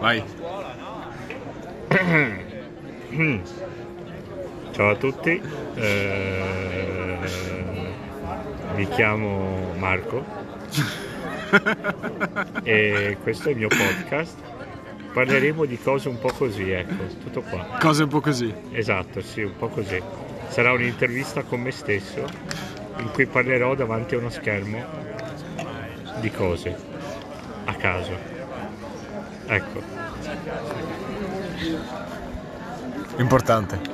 Vai. Ciao a tutti, eh, mi chiamo Marco e questo è il mio podcast. Parleremo di cose un po' così, ecco, tutto qua. Cose un po' così. Esatto, sì, un po' così. Sarà un'intervista con me stesso in cui parlerò davanti a uno schermo di cose a caso. Ecco. Importante.